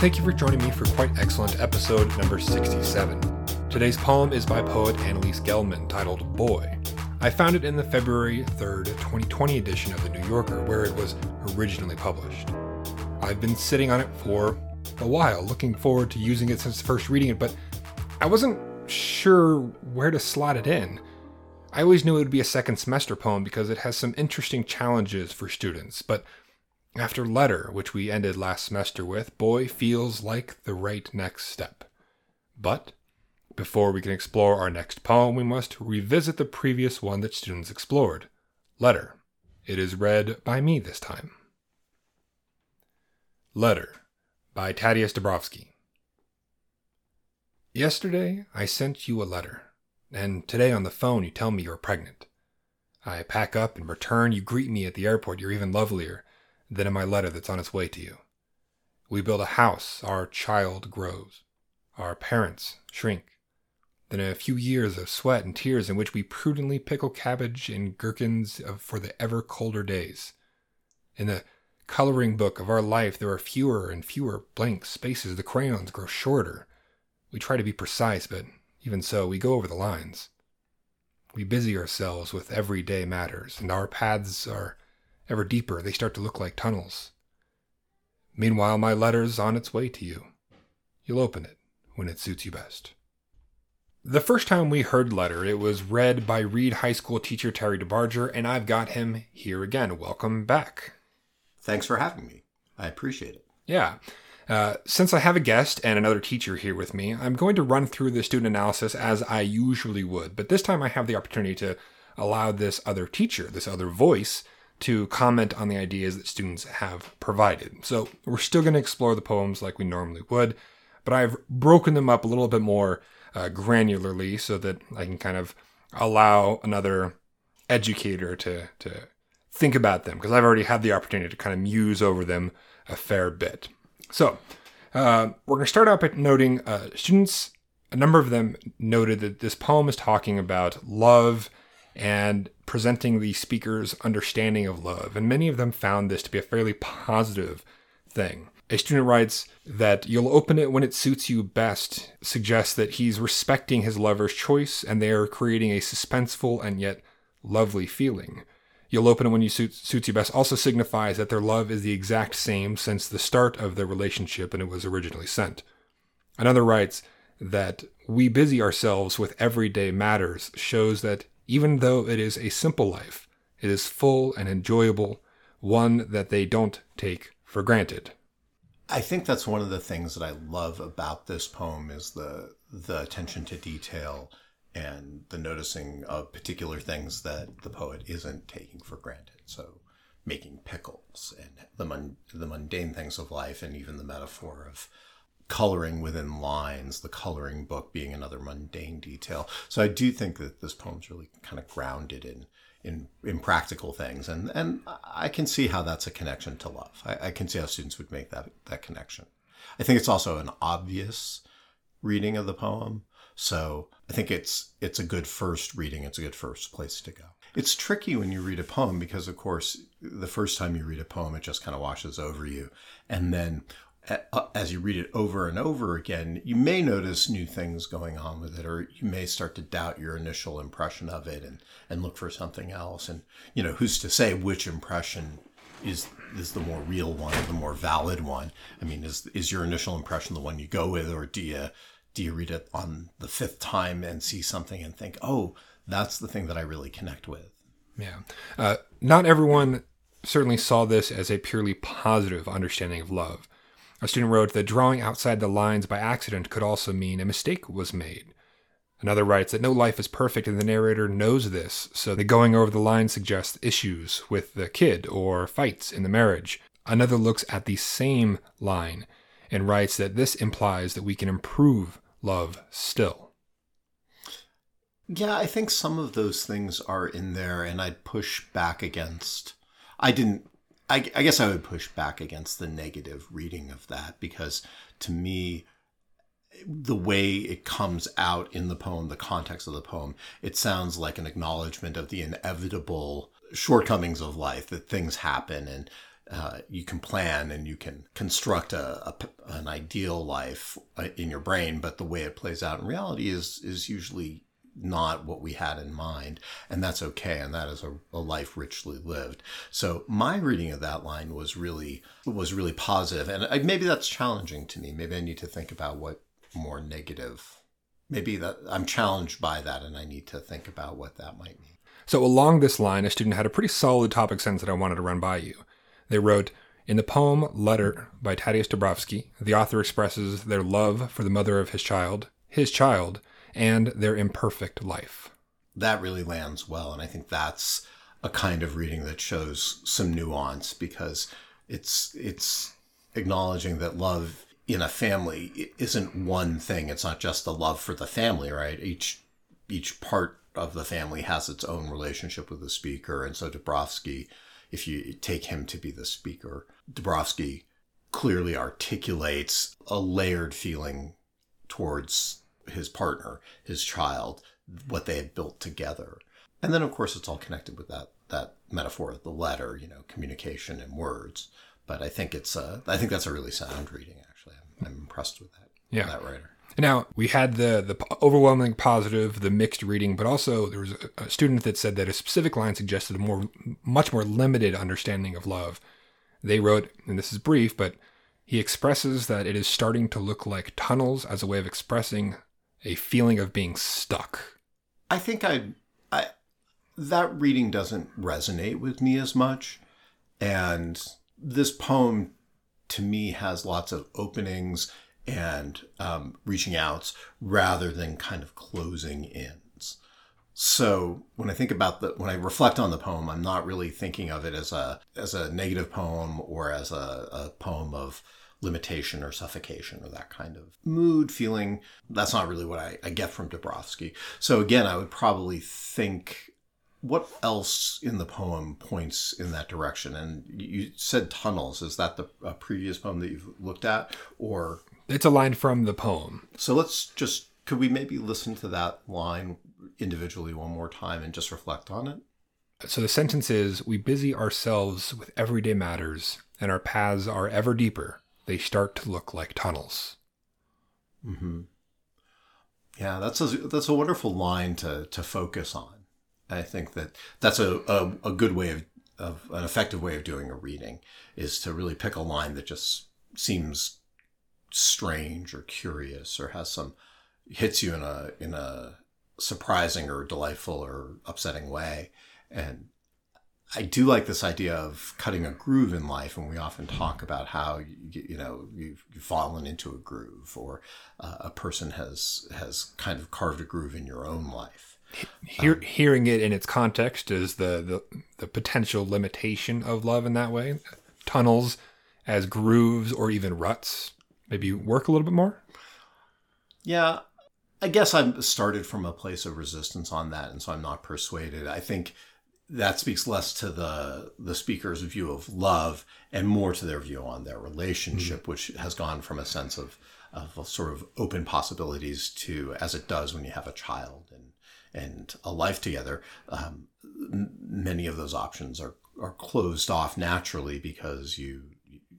thank you for joining me for quite excellent episode number 67. Today's poem is by poet Annelyse Gelman titled Boy. I found it in the February 3rd, 2020 edition of The New Yorker, where it was originally published. I've been sitting on it for a while, looking forward to using it since first reading it, but I wasn't sure where to slot it in. I always knew it would be a second semester poem because it has some interesting challenges for students, but after Letter, which we ended last semester with, Boy feels like the right next step. But before we can explore our next poem, we must revisit the previous one that students explored Letter. It is read by me this time. Letter by Tadeusz Dabrowski. Yesterday I sent you a letter, and today on the phone you tell me you're pregnant. I pack up and return, you greet me at the airport, you're even lovelier than in my letter that's on its way to you. We build a house, our child grows, our parents shrink. Then a few years of sweat and tears in which we prudently pickle cabbage and gherkins for the ever colder days. In the coloring book of our life, there are fewer and fewer blank spaces. The crayons grow shorter. We try to be precise, but even so, we go over the lines. We busy ourselves with everyday matters, and our paths are ever deeper. They start to look like tunnels. Meanwhile, my letter's on its way to you. You'll open it when it suits you best. The first time we heard Letter, it was read by Reed High School teacher Terry DeBarger, and I've got him here again. Welcome back. Thanks for having me. I appreciate it. Yeah. Uh, since I have a guest and another teacher here with me, I'm going to run through the student analysis as I usually would, but this time I have the opportunity to allow this other teacher, this other voice, to comment on the ideas that students have provided. So we're still going to explore the poems like we normally would, but I've broken them up a little bit more uh, granularly so that I can kind of allow another educator to to think about them because I've already had the opportunity to kind of muse over them a fair bit. So uh, we're going to start out by noting uh, students. A number of them noted that this poem is talking about love and presenting the speaker's understanding of love, and many of them found this to be a fairly positive thing. A student writes that you'll open it when it suits you best, suggests that he's respecting his lover's choice and they are creating a suspenseful and yet lovely feeling. You'll open it when you suit, suits you best also signifies that their love is the exact same since the start of their relationship and it was originally sent. Another writes that we busy ourselves with everyday matters shows that even though it is a simple life, it is full and enjoyable, one that they don't take for granted. I think that's one of the things that I love about this poem is the the attention to detail and the noticing of particular things that the poet isn't taking for granted. So making pickles and the mun- the mundane things of life and even the metaphor of coloring within lines, the coloring book being another mundane detail. So I do think that this poem's really kind of grounded in in in practical things, and and I can see how that's a connection to love. I, I can see how students would make that that connection. I think it's also an obvious reading of the poem. So I think it's it's a good first reading. It's a good first place to go. It's tricky when you read a poem because, of course, the first time you read a poem, it just kind of washes over you, and then as you read it over and over again, you may notice new things going on with it, or you may start to doubt your initial impression of it and, and look for something else. And, you know, who's to say which impression is is the more real one, the more valid one? I mean, is is your initial impression the one you go with, or do you do you read it on the fifth time and see something and think, oh, that's the thing that I really connect with? Yeah. Uh, not everyone certainly saw this as a purely positive understanding of love. A student wrote that drawing outside the lines by accident could also mean a mistake was made. Another writes that no life is perfect and the narrator knows this, so the going over the line suggests issues with the kid or fights in the marriage. Another looks at the same line and writes that this implies that we can improve love still. Yeah, I think some of those things are in there, and I'd push back against. I didn't I, I guess I would push back against the negative reading of that because to me, the way it comes out in the poem, the context of the poem, it sounds like an acknowledgement of the inevitable shortcomings of life, that things happen and uh, you can plan and you can construct a, a, an ideal life uh, in your brain, but the way it plays out in reality is is usually not what we had in mind, and that's okay, and that is a, a life richly lived. So my reading of that line was really was really positive, and I, maybe that's challenging to me. Maybe I need to think about what more negative. Maybe that I'm challenged by that, and I need to think about what that might mean. So along this line, a student had a pretty solid topic sentence that I wanted to run by you. They wrote, in the poem Letter by Thaddeus Dabrowski, the author expresses their love for the mother of his child, his child, and their imperfect life. That really lands well. And I think that's a kind of reading that shows some nuance because it's, it's acknowledging that love in a family isn't one thing. It's not just the love for the family, right? Each, each part of the family has its own relationship with the speaker. And so Dabrowski if you take him to be the speaker. Dabrowski clearly articulates a layered feeling towards his partner, his child, what they had built together. And then, of course, it's all connected with that that metaphor of the letter, you know, communication and words. But I think it's a, I think that's a really sound reading. Actually, I'm, I'm impressed with that. Yeah, that writer. Now we had the the overwhelming positive, the mixed reading, but also there was a, a, student that said that a specific line suggested a more, much more limited understanding of love. They wrote, and this is brief, but he expresses that it is starting to look like tunnels as a way of expressing a feeling of being stuck. I think I, I that reading doesn't resonate with me as much, and this poem to me has lots of openings and um, reaching outs rather than kind of closing ins. So when I think about the when I reflect on the poem, I'm not really thinking of it as a as a negative poem or as a, a poem of limitation or suffocation or that kind of mood feeling. That's not really what I, I get from Dabrowski. So again, I would probably think what else in the poem points in that direction? And you said tunnels. Is that the previous poem that you've looked at, or it's a line from the poem. So let's just could we maybe listen to that line individually one more time and just reflect on it? So the sentence is We busy ourselves with everyday matters, and our paths are ever deeper. They start to look like tunnels. Mm-hmm. Yeah, that's a, that's a wonderful line to, to focus on. I think that that's a, a, a good way of, of an effective way of doing a reading is to really pick a line that just seems strange or curious or has some hits you in a in a surprising or delightful or upsetting way and I do like this idea of cutting a groove in life, and we often talk about how you, you know you've, fallen into a groove, or uh, a person has has kind of carved a groove in your own life. Hear, um, hearing it in its context is the, the the potential limitation of love in that way. Tunnels as grooves or even ruts maybe work a little bit more? Yeah, I guess I'm started from a place of resistance on that, and so I'm not persuaded. I think that speaks less to the the speaker's view of love and more to their view on their relationship, mm-hmm. which has gone from a sense of of sort of open possibilities to as it does when you have a child and and a life together. Um, many of those options are are closed off naturally because you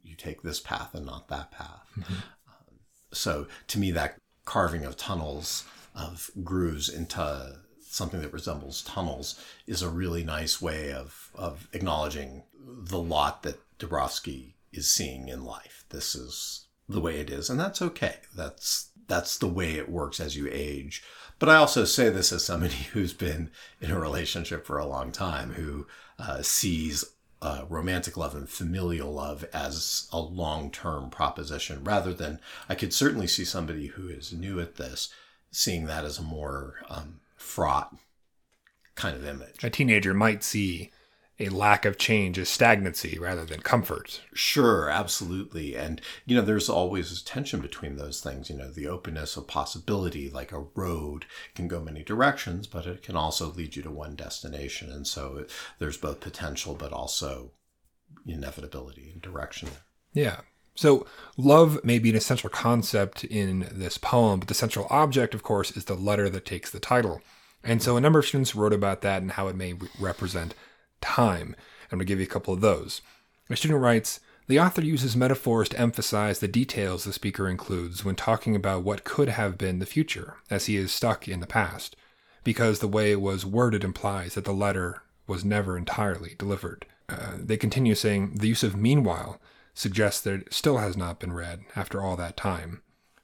you take this path and not that path. Mm-hmm. Um, so to me, that carving of tunnels, of grooves into something that resembles tunnels is a really nice way of, of acknowledging the lot that Dabrowski is seeing in life. This is the way it is, and that's okay. That's that's the way it works as you age. But I also say this as somebody who's been in a relationship for a long time, who uh, sees uh, romantic love and familial love as a long term proposition rather than I could certainly see somebody who is new at this seeing that as a more um, fraught kind of image. A teenager might see a lack of change as stagnancy rather than comfort. Sure, absolutely. And, you know, there's always tension between those things. You know, the openness of possibility, like a road can go many directions, but it can also lead you to one destination. And so it, there's both potential, but also inevitability and direction. Yeah. So, love may be an essential concept in this poem, but the central object, of course, is the letter that takes the title. And so, a number of students wrote about that and how it may re- represent time. I'm going to give you a couple of those. A student writes The author uses metaphors to emphasize the details the speaker includes when talking about what could have been the future, as he is stuck in the past, because the way it was worded implies that the letter was never entirely delivered. Uh, they continue saying the use of meanwhile suggests that it still has not been read after all that time.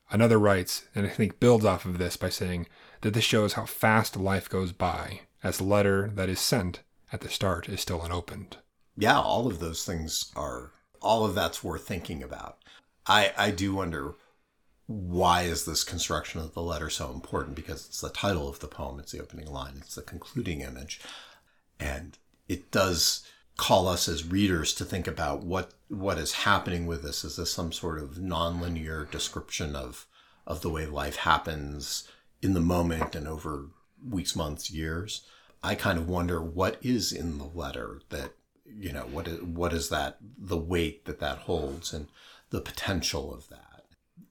Another writes, and I think builds off of this by saying that this shows how fast life goes by, as the letter that is sent at the start is still unopened. Yeah, all of those things are, all of that's worth thinking about. I, I do wonder why is this construction of the letter so important? Because it's the title of the poem, it's the opening line, it's the concluding image. And it does call us as readers to think about what what is happening with this. Is this some sort of nonlinear description of of the way life happens in the moment and over weeks, months, years? I kind of wonder what is in the letter that you know what is what is that the weight that that holds and the potential of that.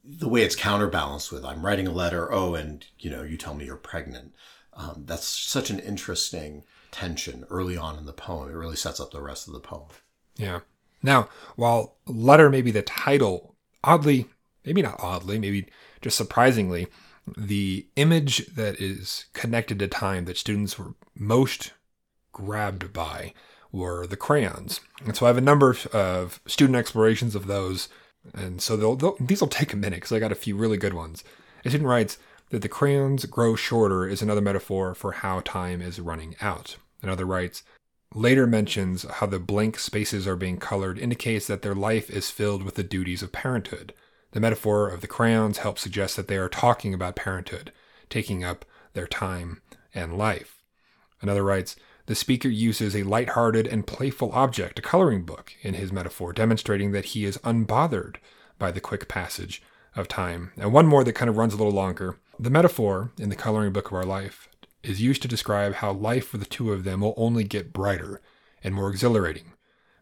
The way it's counterbalanced with I'm writing a letter, oh, and you know you tell me you're pregnant. Um, that's such an interesting tension early on in the poem. It really sets up the rest of the poem. Yeah. Now, while letter may be the title, oddly, maybe not oddly, maybe just surprisingly, the image that is connected to time that students were most grabbed by were the crayons. And so I have a number of student explorations of those. And so they'll, they'll, these will take a minute because I got a few really good ones. A student writes that the crayons grow shorter is another metaphor for how time is running out. Another writes, later mentions how the blank spaces are being colored indicates that their life is filled with the duties of parenthood. The metaphor of the crayons helps suggest that they are talking about parenthood, taking up their time and life. Another writes, the speaker uses a light-hearted and playful object, a coloring book, in his metaphor, demonstrating that he is unbothered by the quick passage of time. And one more that kind of runs a little longer. The metaphor in the coloring book of our life is used to describe how life for the two of them will only get brighter and more exhilarating.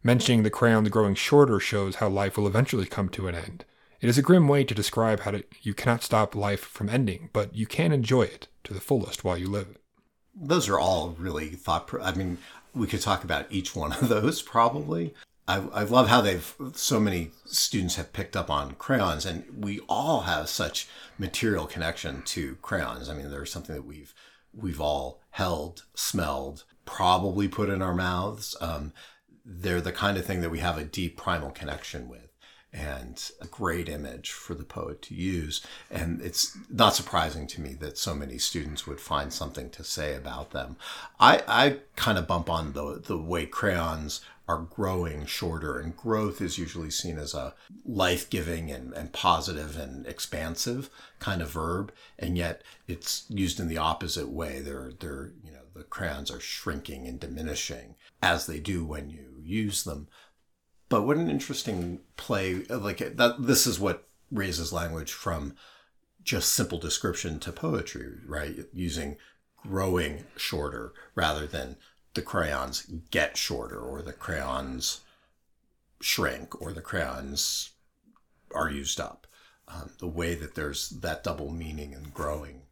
Mentioning the crayons growing shorter shows how life will eventually come to an end. It is a grim way to describe how to, you cannot stop life from ending, but you can enjoy it to the fullest while you live it. Those are all really thought. Pro- I mean, we could talk about each one of those probably. I, I love how they've so many students have picked up on crayons, and we all have such material connection to crayons. I mean, there's something that we've we've all held, smelled, probably put in our mouths. Um, they're the kind of thing that we have a deep primal connection with and a great image for the poet to use. And it's not surprising to me that so many students would find something to say about them. I, I kind of bump on the, the way crayons are growing shorter, and growth is usually seen as a life giving and, and positive and expansive kind of verb, and yet it's used in the opposite way. They're, they're, you know, the crayons are shrinking and diminishing as they do when you use them. But what an interesting play! Like that, this is what raises language from just simple description to poetry, right? Using growing shorter rather than the crayons get shorter or the crayons shrink or the crayons are used up. Um, the way that there's that double meaning and growing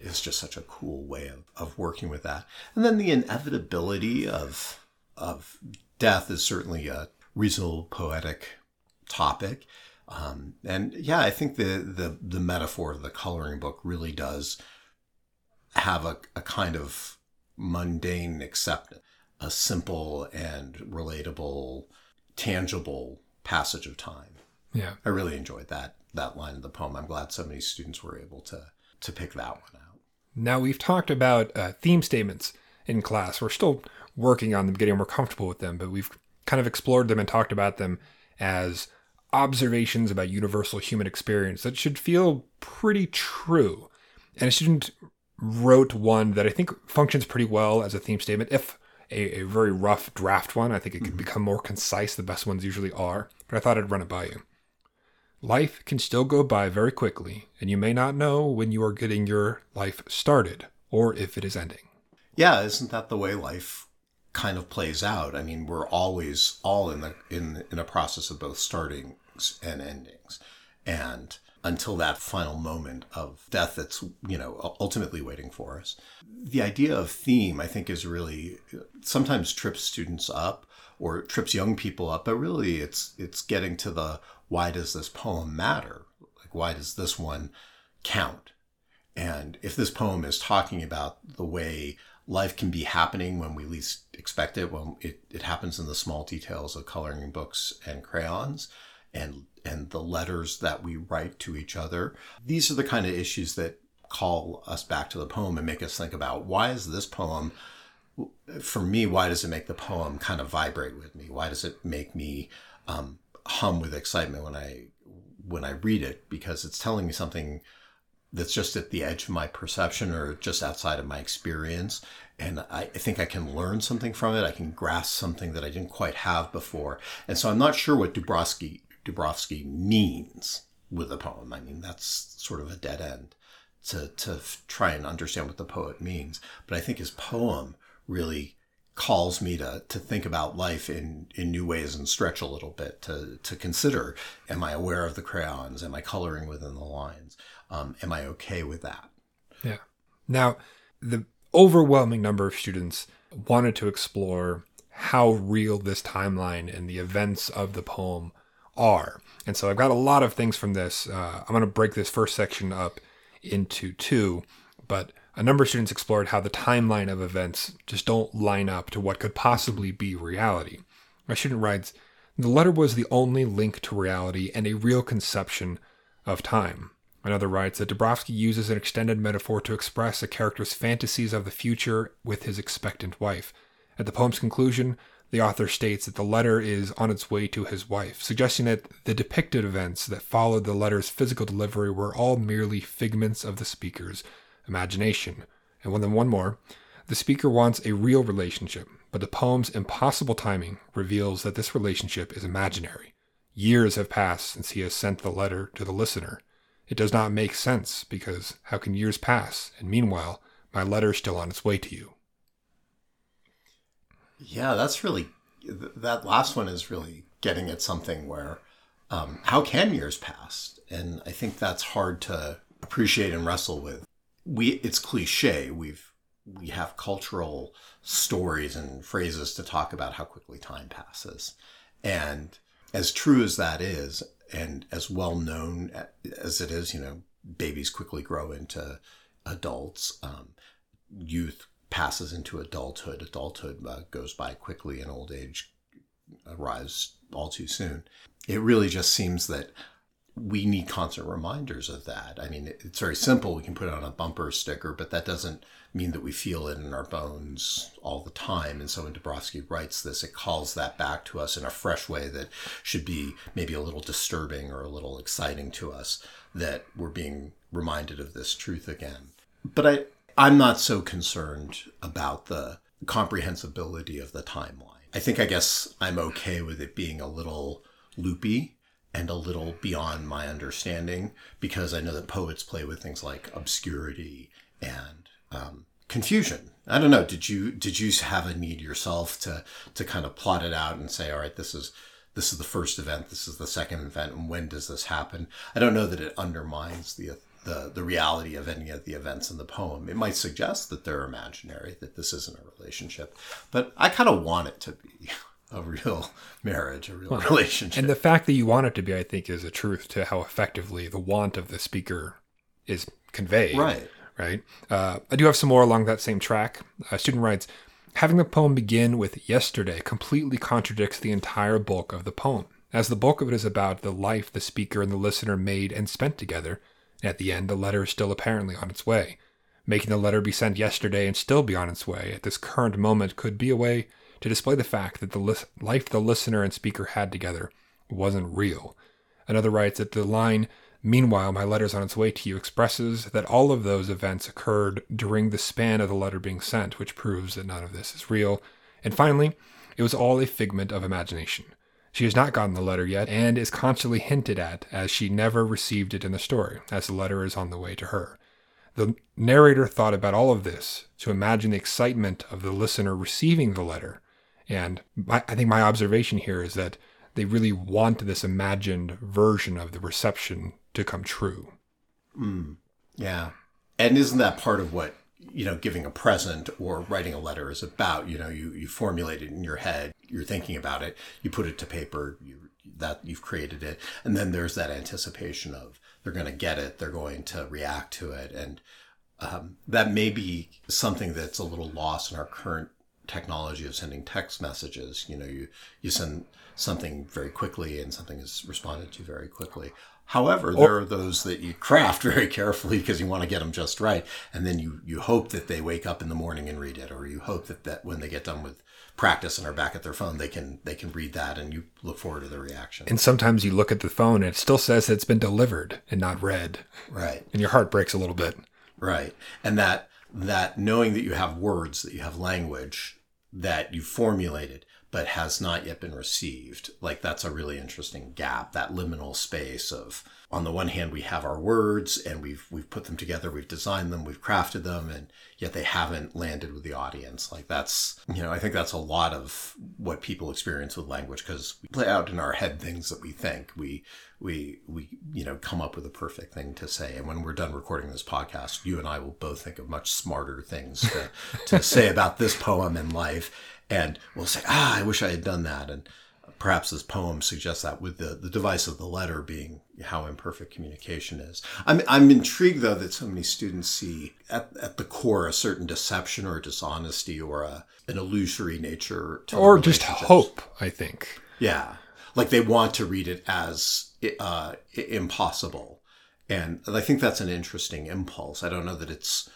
is just such a cool way of, of working with that. And then the inevitability of of death is certainly a reasonable poetic topic. Um, and yeah, I think the, the the metaphor of the coloring book really does have a, a kind of mundane acceptance, a simple and relatable, tangible passage of time. Yeah. I really enjoyed that that line of the poem. I'm glad so many students were able to to pick that one out. Now we've talked about uh, theme statements in class. We're still working on them, getting more comfortable with them, but we've kind of explored them and talked about them as observations about universal human experience that should feel pretty true. And a student wrote one that I think functions pretty well as a theme statement. If a, a very rough draft one, I think it could mm-hmm. become more concise. The best ones usually are, but I thought I'd run it by you. Life can still go by very quickly, and you may not know when you are getting your life started or if it is ending. Yeah, isn't that the way life kind of plays out? I mean, we're always all in the in in a process of both starting and endings, and until that final moment of death that's you know ultimately waiting for us the idea of theme i think is really sometimes trips students up or trips young people up, but really it's it's getting to the why does this poem matter? Like why does this one count? And if this poem is talking about the way life can be happening when we least expect it, when it, it happens in the small details of coloring books and crayons and and the letters that we write to each other. These are the kind of issues that call us back to the poem and make us think about why is this poem for me why does it make the poem kind of vibrate with me why does it make me um, hum with excitement when i when i read it because it's telling me something that's just at the edge of my perception or just outside of my experience. And I, I, think I can learn something from it. I can grasp something that I didn't quite have before. And so I'm not sure what Dabrowski, Dabrowski means with the poem. I mean, that's sort of a dead end to, to try and understand what the poet means. But I think his poem really calls me to, to think about life in, in new ways and stretch a little bit to, to consider, am I aware of the crayons? Am I coloring within the lines? Um, am I okay with that? Yeah. Now, the overwhelming number of students wanted to explore how real this timeline and the events of the poem are. And so I've got a lot of things from this. Uh, I'm going to break this first section up into two, but a number of students explored how the timeline of events just don't line up to what could possibly be reality. My student writes, the letter was the only link to reality and a real conception of time. Another writes that Dabrowski uses an extended metaphor to express a character's fantasies of the future with his expectant wife. At the poem's conclusion, the author states that the letter is on its way to his wife, suggesting that the depicted events that followed the letter's physical delivery were all merely figments of the speaker's imagination. And then one more. The speaker wants a real relationship, but the poem's impossible timing reveals that this relationship is imaginary. Years have passed since he has sent the letter to the listener. It does not make sense because how can years pass and meanwhile my letter is still on its way to you? Yeah, that's really that last one is really getting at something where um, how can years pass? And I think that's hard to appreciate and wrestle with. We it's cliche. We've we have cultural stories and phrases to talk about how quickly time passes. And as true as that is, and as well known as it is, you know, babies quickly grow into adults. Um, youth passes into adulthood. Adulthood uh, goes by quickly, and old age arrives all too soon. It really just seems that we need constant reminders of that. I mean, it's very simple. We can put it on a bumper sticker, but that doesn't mean that we feel it in our bones all the time. And so when Dabrowski writes this, it calls that back to us in a fresh way that should be maybe a little disturbing or a little exciting to us that we're being reminded of this truth again. But I, I'm not so concerned about the comprehensibility of the timeline. I think I guess I'm okay with it being a little loopy and a little beyond my understanding because I know that poets play with things like obscurity and um, confusion. I don't know. Did you did you have a need yourself to to kind of plot it out and say, all right, this is this is the first event, this is the second event, and when does this happen? I don't know that it undermines the the the reality of any of the events in the poem. It might suggest that they're imaginary, that this isn't a relationship, but I kind of want it to be a real marriage, a real well, relationship. And the fact that you want it to be, I think, is a truth to how effectively the want of the speaker is conveyed. Right right? Uh, I do have some more along that same track. A student writes, Having the poem begin with yesterday completely contradicts the entire bulk of the poem, as the bulk of it is about the life the speaker and the listener made and spent together. At the end, the letter is still apparently on its way. Making the letter be sent yesterday and still be on its way at this current moment could be a way to display the fact that the li- life the listener and speaker had together wasn't real. Another writes that the line, Meanwhile, my letters on its way to you expresses that all of those events occurred during the span of the letter being sent, which proves that none of this is real. And finally, it was all a figment of imagination. She has not gotten the letter yet, and is constantly hinted at as she never received it in the story, as the letter is on the way to her. The narrator thought about all of this to imagine the excitement of the listener receiving the letter. And my, I think my observation here is that they really want this imagined version of the reception to come true. Mm, yeah. And isn't that part of what you know, giving a present or writing a letter is about. You know, you, you formulate it in your head, you're thinking about it, you put it to paper, you, that you've created it. And then there's that anticipation of they're going to get it, they're going to react to it. And um, that may be something that's a little lost in our current technology of sending text messages. You know, you, you send something very quickly and something is responded to very quickly. However, there are those that you craft very carefully because you want to get them just right. And then you, you hope that they wake up in the morning and read it, or you hope that, that when they get done with practice and are back at their phone, they can, they can read that and you look forward to the reaction. And sometimes you look at the phone and it still says it's been delivered and not read. Right. And your heart breaks a little bit. Right. And that, that knowing that you have words, that you have language that you formulated, but has not yet been received. Like that's a really interesting gap, that liminal space of on the one hand we have our words and we've we've put them together, we've designed them, we've crafted them, and yet they haven't landed with the audience. Like that's you know, I think that's a lot of what people experience with language because we play out in our head things that we think. We we we you know come up with a perfect thing to say and when we're done recording this podcast you and i will both think of much smarter things to, to say about this poem in life and we'll say, ah, I wish I had done that. And perhaps this poem suggests that with the, the device of the letter being how imperfect communication is. I'm, I'm intrigued though that so many students see at, at the core a certain deception or dishonesty or a, an illusory nature to or just hope, I think. Yeah. Like they want to read it as uh, impossible. And I think that's an interesting impulse. I don't know that it's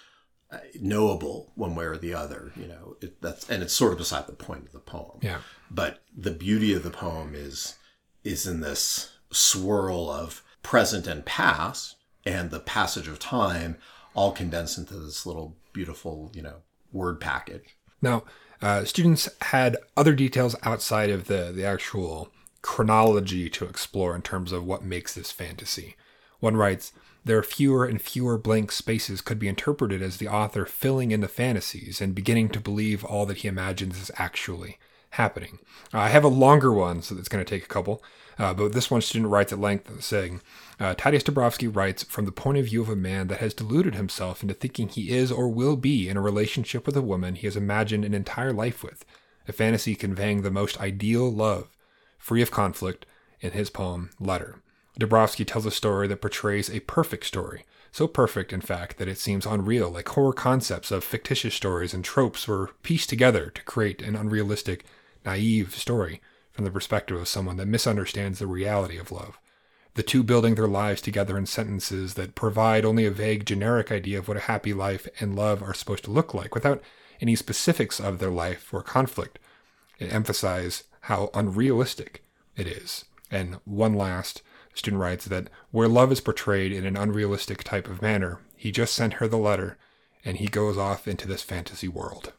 knowable one way or the other. You know, it, that's and it's sort of beside the point of the poem. Yeah. But the beauty of the poem is is in this swirl of present and past, and the passage of time, all condensed into this little beautiful, you know, word package. Now, uh, students had other details outside of the the actual chronology to explore in terms of what makes this fantasy. One writes, there are fewer and fewer blank spaces could be interpreted as the author filling in the fantasies and beginning to believe all that he imagines is actually happening. Uh, I have a longer one, so it's going to take a couple, uh, but this one student writes at length saying, uh, Thaddeus Dabrowski writes from the point of view of a man that has deluded himself into thinking he is or will be in a relationship with a woman he has imagined an entire life with, a fantasy conveying the most ideal love, free of conflict, in his poem Letter. Dabrowski tells a story that portrays a perfect story, so perfect, in fact, that it seems unreal, like horror concepts of fictitious stories and tropes were pieced together to create an unrealistic, naive story from the perspective of someone that misunderstands the reality of love. The two building their lives together in sentences that provide only a vague, generic idea of what a happy life and love are supposed to look like, without any specifics of their life or conflict. It emphasizes how unrealistic it is. And one last, student writes that where love is portrayed in an unrealistic type of manner, he just sent her the letter and he goes off into this fantasy world.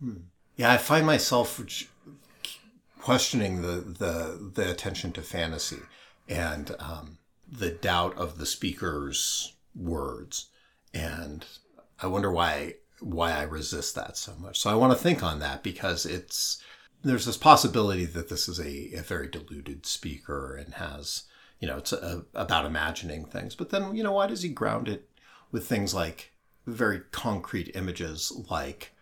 Hmm. Yeah, I find myself questioning the, the, the attention to fantasy and um, the doubt of the speaker's words. And I wonder why why I resist that so much. So I want to think on that because it's there's this possibility that this is a, a very deluded speaker and has you know, it's a, uh, about imagining things. But then, you know, why does he ground it with things like very concrete images like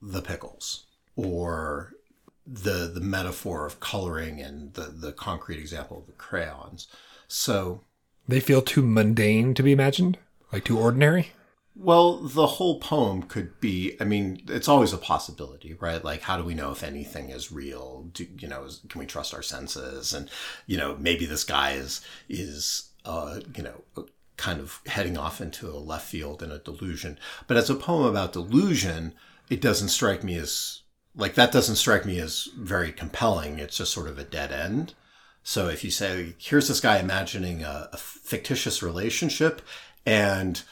the pickles or the the metaphor of coloring and the the concrete example of the crayons. So they feel too mundane to be imagined, like too ordinary. Well, the whole poem could be, I mean, it's always a possibility, right? Like, how do we know if anything is real? Do, you know, is, can we trust our senses? And, you know, maybe this guy is, is, uh, you know, kind of heading off into a left field in a delusion. But as a poem about delusion, it doesn't strike me as, like, that doesn't strike me as very compelling. It's just sort of a dead end. So if you say, here's this guy imagining a, a fictitious relationship and,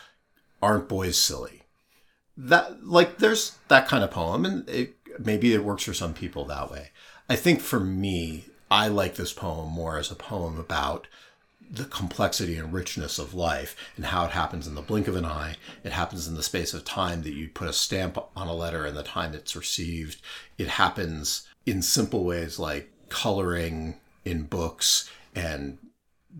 aren't boys silly? That like there's that kind of poem, and it, maybe it works for some people that way. I think for me, I like this poem more as a poem about the complexity and richness of life and how it happens in the blink of an eye. It happens in the space of time that you put a stamp on a letter and the time it's received. It happens in simple ways like coloring in books and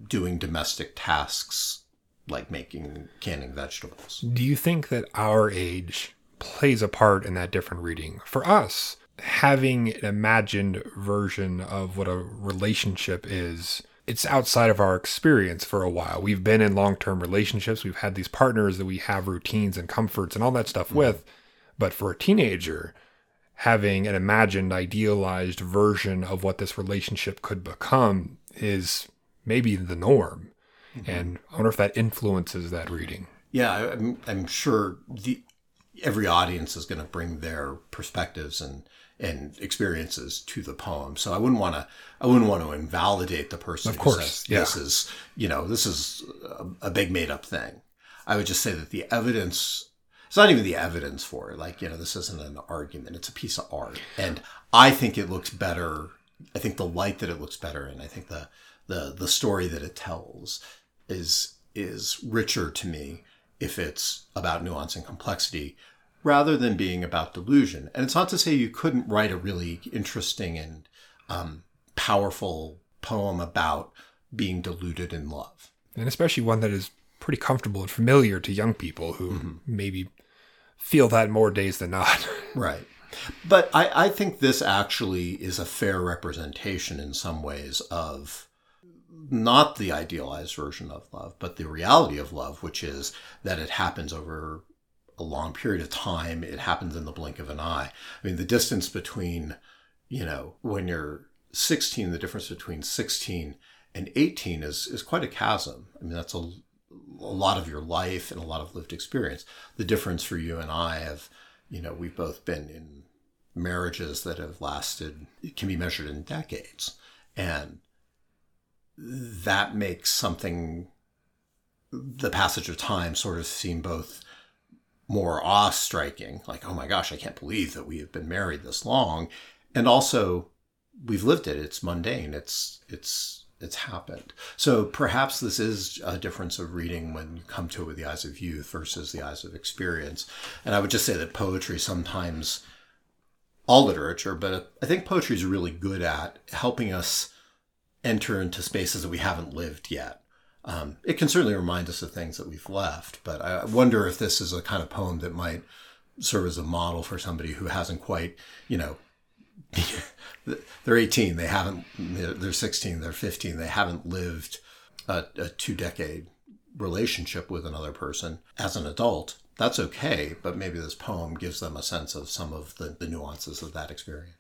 doing domestic tasks like making canning vegetables. Do you think that our age plays a part in that different reading? For us, having an imagined version of what a relationship is, it's outside of our experience for a while. We've been in long term relationships, we've had these partners that we have routines and comforts and all that stuff mm-hmm. with. But for a teenager, having an imagined, idealized version of what this relationship could become is maybe the norm. Mm-hmm. And I wonder if that influences that reading. Yeah, I'm, I'm sure the every audience is going to bring their perspectives and and experiences to the poem. So I wouldn't want to I wouldn't want to invalidate the person of course, says, this is you know this is a, a big made up thing. I would just say that the evidence it's not even the evidence for it. Like, you know, this isn't an argument. It's a piece of art. And I think it looks better. I think the light that it looks better and I think the the the story that it tells is is richer to me if it's about nuance and complexity rather than being about delusion. And it's not to say you couldn't write a really interesting and um, powerful poem about being deluded in love. And especially one that is pretty comfortable and familiar to young people who mm-hmm. maybe feel that more days than not. right. But I, I think this actually is a fair representation in some ways of not the idealized version of love, but the reality of love, which is that it happens over a long period of time. It happens in the blink of an eye. I mean, the distance between, you know, when you're 16, the difference between 16 and 18 is, is quite a chasm. I mean, that's a, a lot of your life and a lot of lived experience. The difference for you and I have, you know, we've both been in marriages that have lasted, it can be measured in decades. And that makes something, the passage of time sort of seem both more awe striking, like, oh my gosh, I can't believe that we have been married this long. And also, we've lived it. It's mundane. It's, it's, it's happened. So perhaps this is a difference of reading when you come to it with the eyes of youth versus the eyes of experience. And I would just say that poetry sometimes, all literature, but I think poetry is really good at helping us enter into spaces that we haven't lived yet. Um, it can certainly remind us of things that we've left, but I wonder if this is a kind of poem that might serve as a model for somebody who hasn't quite, you know, they're 18, they haven't, they're 16, they're 15, they haven't lived a, a two decade relationship with another person as an adult. That's okay, but maybe this poem gives them a sense of some of the, the nuances of that experience.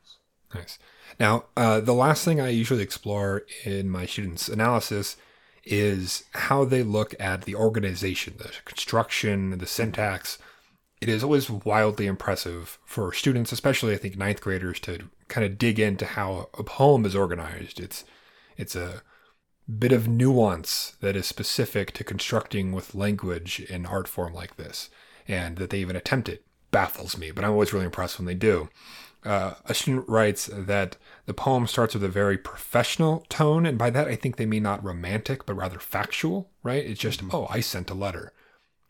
Nice. Now, uh, the last thing I usually explore in my students' analysis is how they look at the organization, the construction, the syntax. It is always wildly impressive for students, especially I think ninth graders, to kind of dig into how a poem is organized. It's it's a bit of nuance that is specific to constructing with language in art form like this, and that they even attempt it baffles me. But I'm always really impressed when they do. Uh, a student writes that the poem starts with a very professional tone, and by that I think they mean not romantic, but rather factual, right? It's just, mm-hmm. oh, I sent a letter,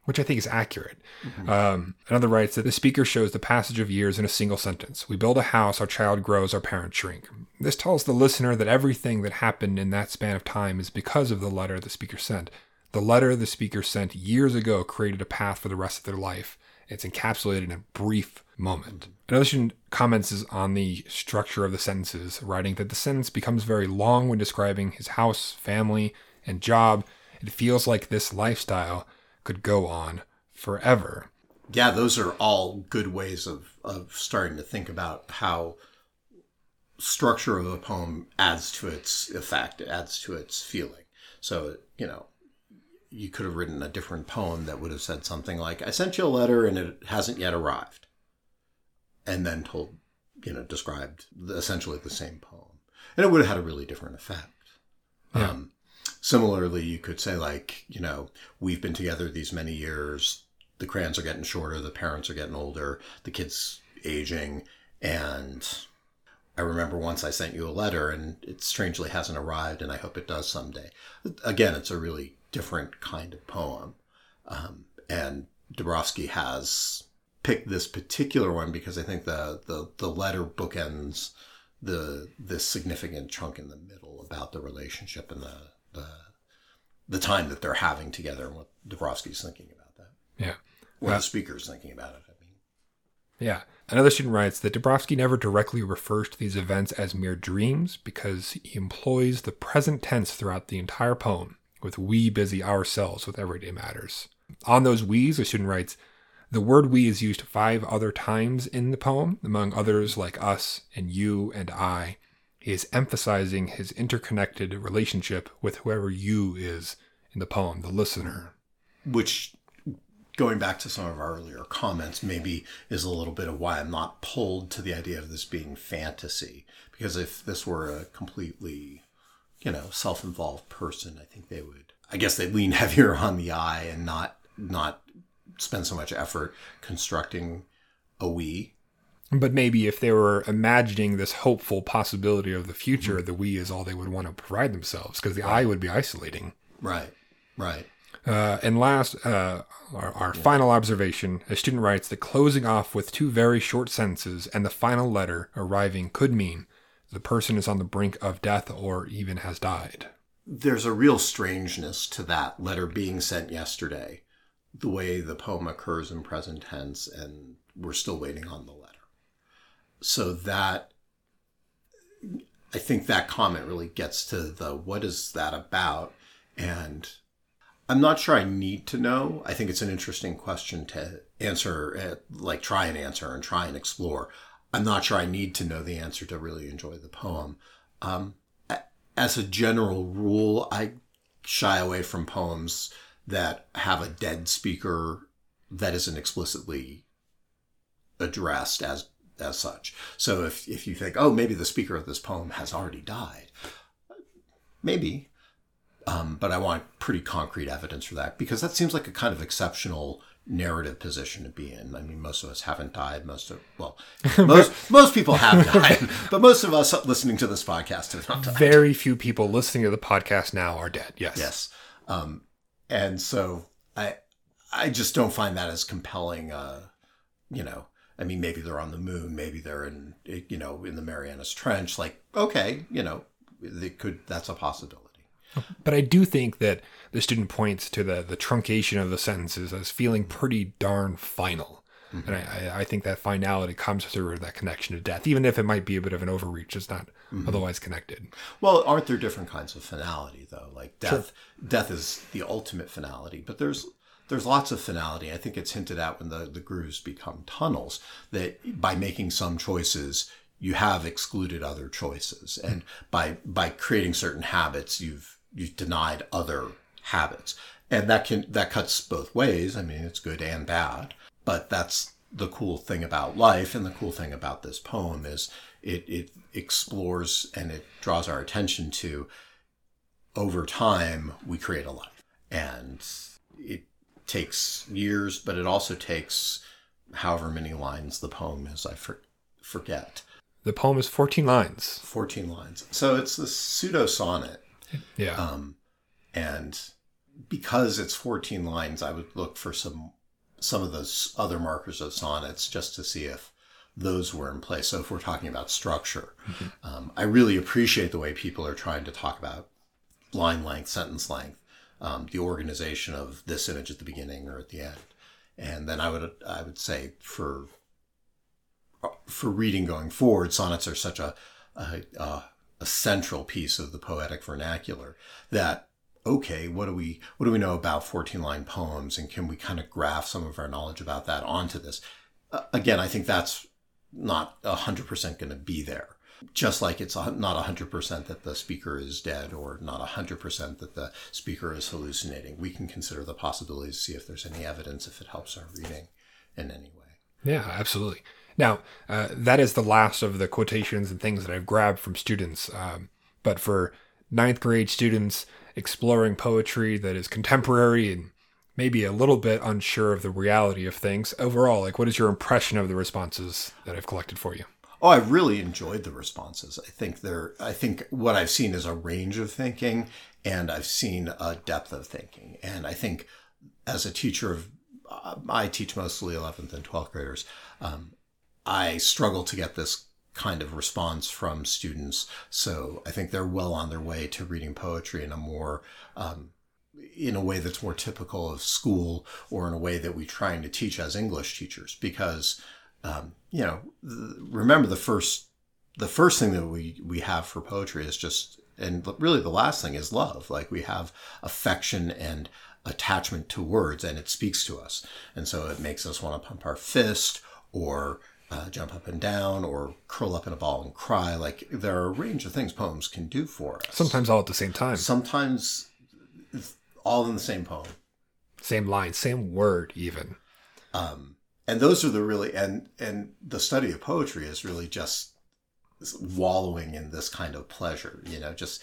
which I think is accurate. Mm-hmm. Um, another writes that the speaker shows the passage of years in a single sentence. We build a house, our child grows, our parents shrink. This tells the listener that everything that happened in that span of time is because of the letter the speaker sent. The letter the speaker sent years ago created a path for the rest of their life. It's encapsulated in a brief moment. Another comments is on the structure of the sentences, writing that the sentence becomes very long when describing his house, family, and job. It feels like this lifestyle could go on forever. Yeah, those are all good ways of, of starting to think about how structure of a poem adds to its effect, adds to its feeling. So, you know, you could have written a different poem that would have said something like, I sent you a letter and it hasn't yet arrived. And then told, you know, described essentially the same poem. And it would have had a really different effect. Yeah. Um, similarly, you could say, like, you know, we've been together these many years. The crayons are getting shorter. The parents are getting older. The kids aging. And I remember once I sent you a letter and it strangely hasn't arrived, and I hope it does someday. Again, it's a really different kind of poem. Um, and Dabrowski has picked this particular one because I think the, the, the letter bookends the this significant chunk in the middle about the relationship and the, the the time that they're having together and what Dabrowski's thinking about that. Yeah. Or the speaker's thinking about it, I mean. Yeah. Another student writes that Dabrowski never directly refers to these events as mere dreams because he employs the present tense throughout the entire poem, with we busy ourselves with everyday matters. On those we's, the student writes, the word we is used five other times in the poem, among others like us and you and I. He is emphasizing his interconnected relationship with whoever you is in the poem, the listener. Which, going back to some of our earlier comments, maybe is a little bit of why I'm not pulled to the idea of this being fantasy. Because if this were a completely, you know, self involved person, I think they would, I guess they'd lean heavier on the I and not, not spend so much effort constructing a we. But maybe if they were imagining this hopeful possibility of the future, the we is all they would want to provide themselves because the I would be isolating. Right, right. Uh, and last, uh, our, our final observation a student writes that closing off with two very short sentences and the final letter arriving could mean the person is on the brink of death or even has died. There's a real strangeness to that letter being sent yesterday, the way the poem occurs in present tense, and we're still waiting on the letter. So that, I think that comment really gets to the what is that about? And I'm not sure I need to know. I think it's an interesting question to answer, uh, like try and answer and try and explore. I'm not sure I need to know the answer to really enjoy the poem. Um, as a general rule, I shy away from poems that have a dead speaker that isn't explicitly addressed as as such. So if if you think, oh, maybe the speaker of this poem has already died, maybe, um, but I want pretty concrete evidence for that because that seems like a kind of exceptional narrative position to be in. I mean, most of us haven't died. Most of well, most most people have died, but most of us listening to this podcast have not died. Very few people listening to the podcast now are dead. Yes. Yes. Um, and so I I just don't find that as compelling. Uh, you know, I mean, maybe they're on the moon, maybe they're in you know in the Marianas Trench. Like, okay, you know, they could. That's a possibility. But I do think that the student points to the the truncation of the sentences as feeling pretty darn final. Mm-hmm. And I, I think that finality comes through that connection to death, even if it might be a bit of an overreach. It's not mm-hmm. otherwise connected. Well, aren't there different kinds of finality though? Like death, sure. death is the ultimate finality, but there's there's lots of finality. I think it's hinted at when the, the grooves become tunnels that by making some choices, you have excluded other choices. And by by creating certain habits, you've you've denied other habits. And that can that cuts both ways. I mean, it's good and bad. But that's the cool thing about life and the cool thing about this poem is it, it explores and it draws our attention to over time we create a life. And it takes years, but it also takes however many lines the poem is, I for, forget. The poem is 14 lines. 14 lines. So it's a pseudo sonnet. Yeah. Um, and because it's 14 lines, I would look for some some of those other markers of sonnets just to see if those were in place. So if we're talking about structure, mm-hmm. um, I really appreciate the way people are trying to talk about line length, sentence length, um, the organization of this image at the beginning or at the end. And then I would I would say for for reading going forward, sonnets are such a, a, a a central piece of the poetic vernacular that okay what do we what do we know about 14 line poems and can we kind of graph some of our knowledge about that onto this? Uh, again i think that's not 100% going to be there. Just like it's not 100% that the speaker is dead or not 100% that the speaker is hallucinating. We can consider the possibilities see if there's any evidence if it helps our reading in any way. Yeah absolutely. Now, uh, that is the last of the quotations and things that I've grabbed from students. Um, but for ninth grade students exploring poetry that is contemporary and maybe a little bit unsure of the reality of things, overall, like what is your impression of the responses that I've collected for you? Oh, I really enjoyed the responses. I think they're, I think what I've seen is a range of thinking and I've seen a depth of thinking. And I think as a teacher of, uh, I teach mostly 11th and 12th graders. Um, I struggle to get this kind of response from students. So I think they're well on their way to reading poetry in a more um, in a way that's more typical of school or in a way that we're trying to teach as English teachers. Because, um, you know, remember the first the first thing that we we have for poetry is just and really the last thing is love like we have affection and attachment to words and it speaks to us and so it makes us want to pump our fist or uh, jump up and down or curl up in a ball and cry. Like there are a range of things poems can do for us. Sometimes all at the same time. Sometimes all in the same poem. Same line same word even. Um, and those are the really and and the study of poetry is really just wallowing in this kind of pleasure, you know, just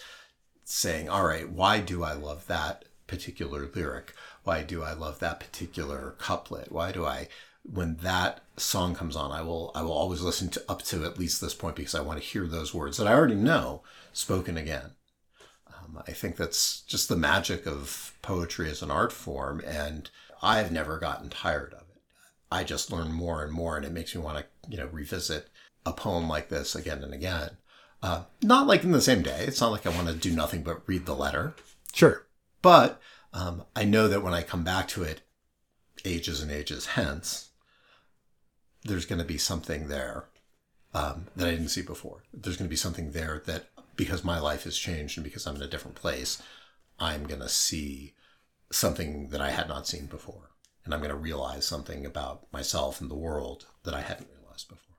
saying, all right, why do I love that particular lyric? Why do I love that particular couplet? Why do I, when that song comes on, I will, I will always listen to up to at least this point because I want to hear those words that I already know spoken again. Um, I think that's just the magic of poetry as an art form. And I've never gotten tired of it. I just learn more and more and it makes me want to, you know, revisit a poem like this again and again. Uh, not like in the same day. It's not like I want to do nothing but read the letter. Sure. But um, I know that when I come back to it ages and ages hence, there's going to be something there um, that I didn't see before. There's going to be something there that because my life has changed and because I'm in a different place, I'm going to see something that I had not seen before. And I'm going to realize something about myself and the world that I hadn't realized before.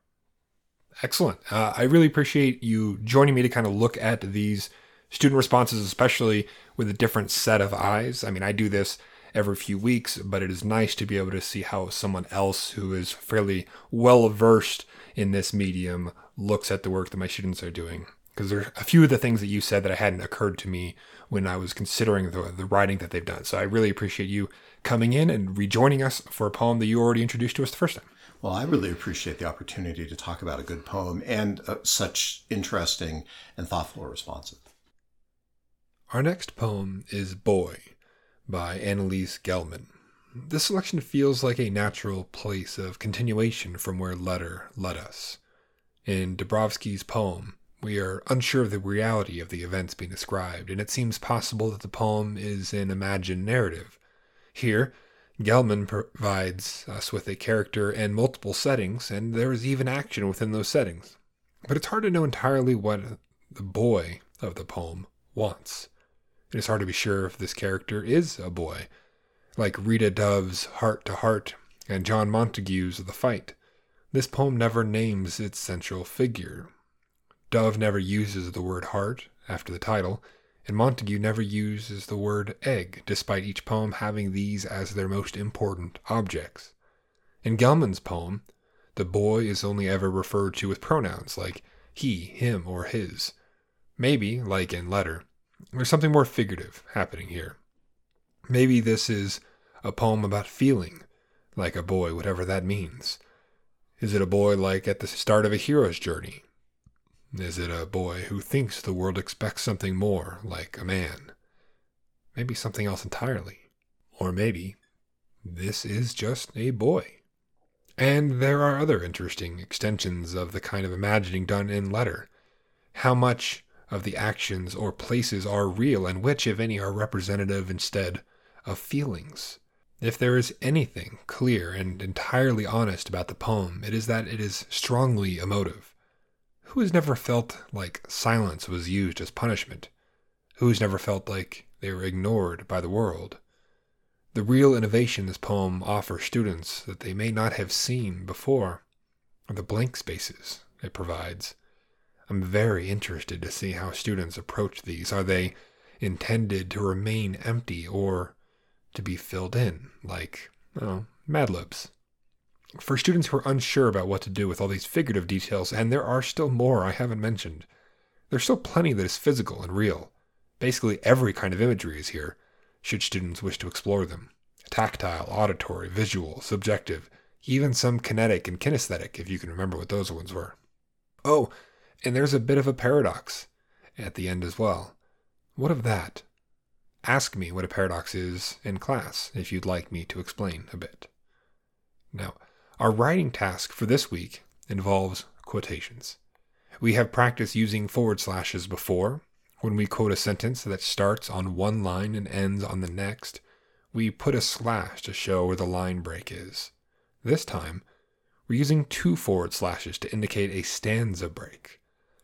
Excellent. Uh, I really appreciate you joining me to kind of look at these student responses, especially with a different set of eyes. I mean, I do this every few weeks, but it is nice to be able to see how someone else who is fairly well versed in this medium looks at the work that my students are doing. Because there are a few of the things that you said that I hadn't occurred to me when I was considering the, the writing that they've done. So I really appreciate you coming in and rejoining us for a poem that you already introduced to us the first time. Well, I really appreciate the opportunity to talk about a good poem and uh, such interesting and thoughtful responses. Our next poem is Boy by Annelyse Gelman. This selection feels like a natural place of continuation from where Letter led us. In Dabrowski's poem, we are unsure of the reality of the events being described, and it seems possible that the poem is an imagined narrative. Here, Gelman provides us with a character and multiple settings, and there is even action within those settings. But it's hard to know entirely what the boy of the poem wants. It is hard to be sure if this character is a boy, like Rita Dove's Heart to Heart and John Montague's The Fight. This poem never names its central figure. Dove never uses the word heart after the title, and Montague never uses the word egg, despite each poem having these as their most important objects. In Gelman's poem, the boy is only ever referred to with pronouns like he, him, or his. Maybe, like in Letter, there's something more figurative happening here. Maybe this is a poem about feeling like a boy, whatever that means. Is it a boy like at the start of a hero's journey, is it a boy who thinks the world expects something more, like a man? Maybe something else entirely. Or maybe this is just a boy. And there are other interesting extensions of the kind of imagining done in letter. How much of the actions or places are real, and which, if any, are representative instead of feelings? If there is anything clear and entirely honest about the poem, it is that it is strongly emotive. Who has never felt like silence was used as punishment? Who has never felt like they were ignored by the world? The real innovation this poem offers students that they may not have seen before are the blank spaces it provides. I'm very interested to see how students approach these. Are they intended to remain empty or to be filled in, like, oh, Mad Libs? for students who are unsure about what to do with all these figurative details, and there are still more I haven't mentioned. There's still plenty that is physical and real. Basically, every kind of imagery is here, should students wish to explore them tactile, auditory, visual, subjective, even some kinetic and kinesthetic, if you can remember what those ones were. Oh, and there's a bit of a paradox at the end as well. What of that? Ask me what a paradox is in class if you'd like me to explain a bit. Now, our writing task for this week involves quotations. We have practiced using forward slashes before. When we quote a sentence that starts on one line and ends on the next, we put a slash to show where the line break is. This time, we're using two forward slashes to indicate a stanza break.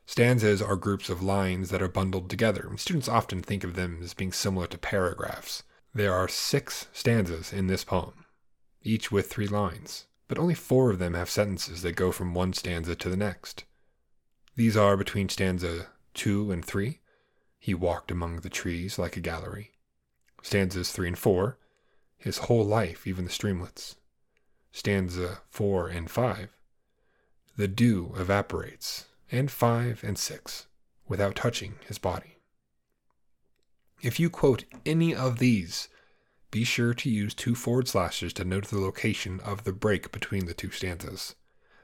Stanzas are groups of lines that are bundled together, students often think of them as being similar to paragraphs. There are six stanzas in this poem, each with three lines, but only four of them have sentences that go from one stanza to the next. These are between stanza 2 and 3. He walked among the trees like a gallery. Stanzas 3 and 4. His whole life, even the streamlets. Stanza 4 and 5. The dew evaporates. And 5 and 6. Without touching his body. If you quote any of these, be sure to use two forward slashes to note the location of the break between the two stanzas.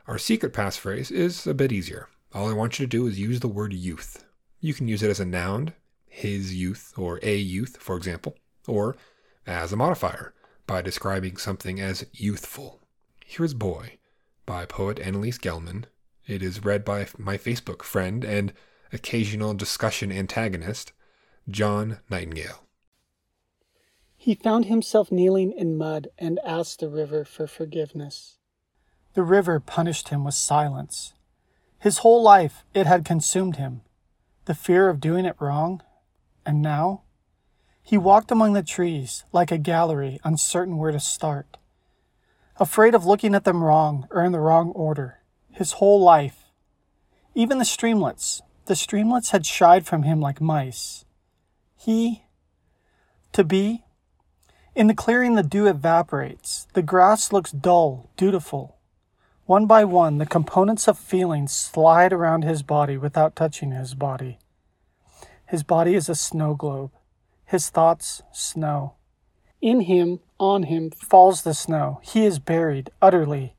Our secret passphrase is a bit easier. All I want you to do is use the word youth. You can use it as a noun, his youth or a youth, for example, or as a modifier by describing something as youthful. Here's Boy by poet Annelyse Gelman. It is read by my Facebook friend and occasional discussion antagonist, John Nightingale. He found himself kneeling in mud and asked the river for forgiveness. The river punished him with silence. His whole life, it had consumed him. The fear of doing it wrong. And now? He walked among the trees like a gallery, uncertain where to start. Afraid of looking at them wrong or in the wrong order. His whole life. Even the streamlets. The streamlets had shied from him like mice. He. To be. In the clearing, the dew evaporates. The grass looks dull, dutiful. One by one, the components of feeling slide around his body without touching his body. His body is a snow globe, his thoughts, snow. In him, on him, falls the snow. He is buried utterly,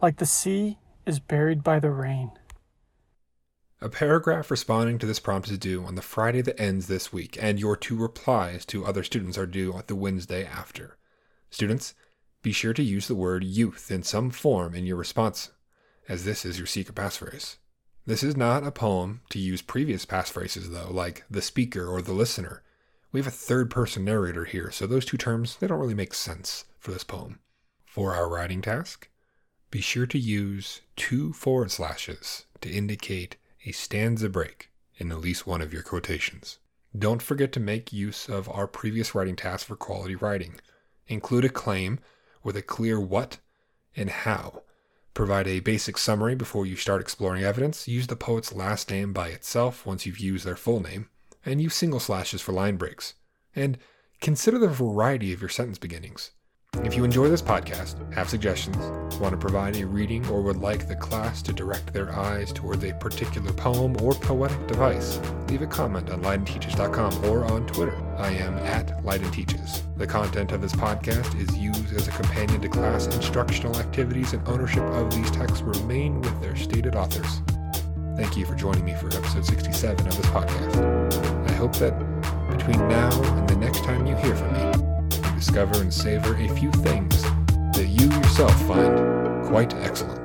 like the sea is buried by the rain. A paragraph responding to this prompt is due on the Friday that ends this week, and your two replies to other students are due on the Wednesday after. Students, be sure to use the word youth in some form in your response, as this is your secret passphrase. This is not a poem to use previous passphrases, though, like the speaker or the listener. We have a third person narrator here, so those two terms, they don't really make sense for this poem. For our writing task, be sure to use two forward slashes to indicate a stanza break in at least one of your quotations. Don't forget to make use of our previous writing task for quality writing. Include a claim with a clear what and how. Provide a basic summary before you start exploring evidence. Use the poet's last name by itself once you've used their full name, and use single slashes for line breaks. And consider the variety of your sentence beginnings. If you enjoy this podcast, have suggestions, want to provide a reading, or would like the class to direct their eyes towards a particular poem or poetic device, leave a comment on leidenteaches.com or on Twitter. I am at leidenteaches. The content of this podcast is used as a companion to class instructional activities, and ownership of these texts remain with their stated authors. Thank you for joining me for episode 67 of this podcast. I hope that between now and the next time you hear from me, discover and savor a few things that you yourself find quite excellent.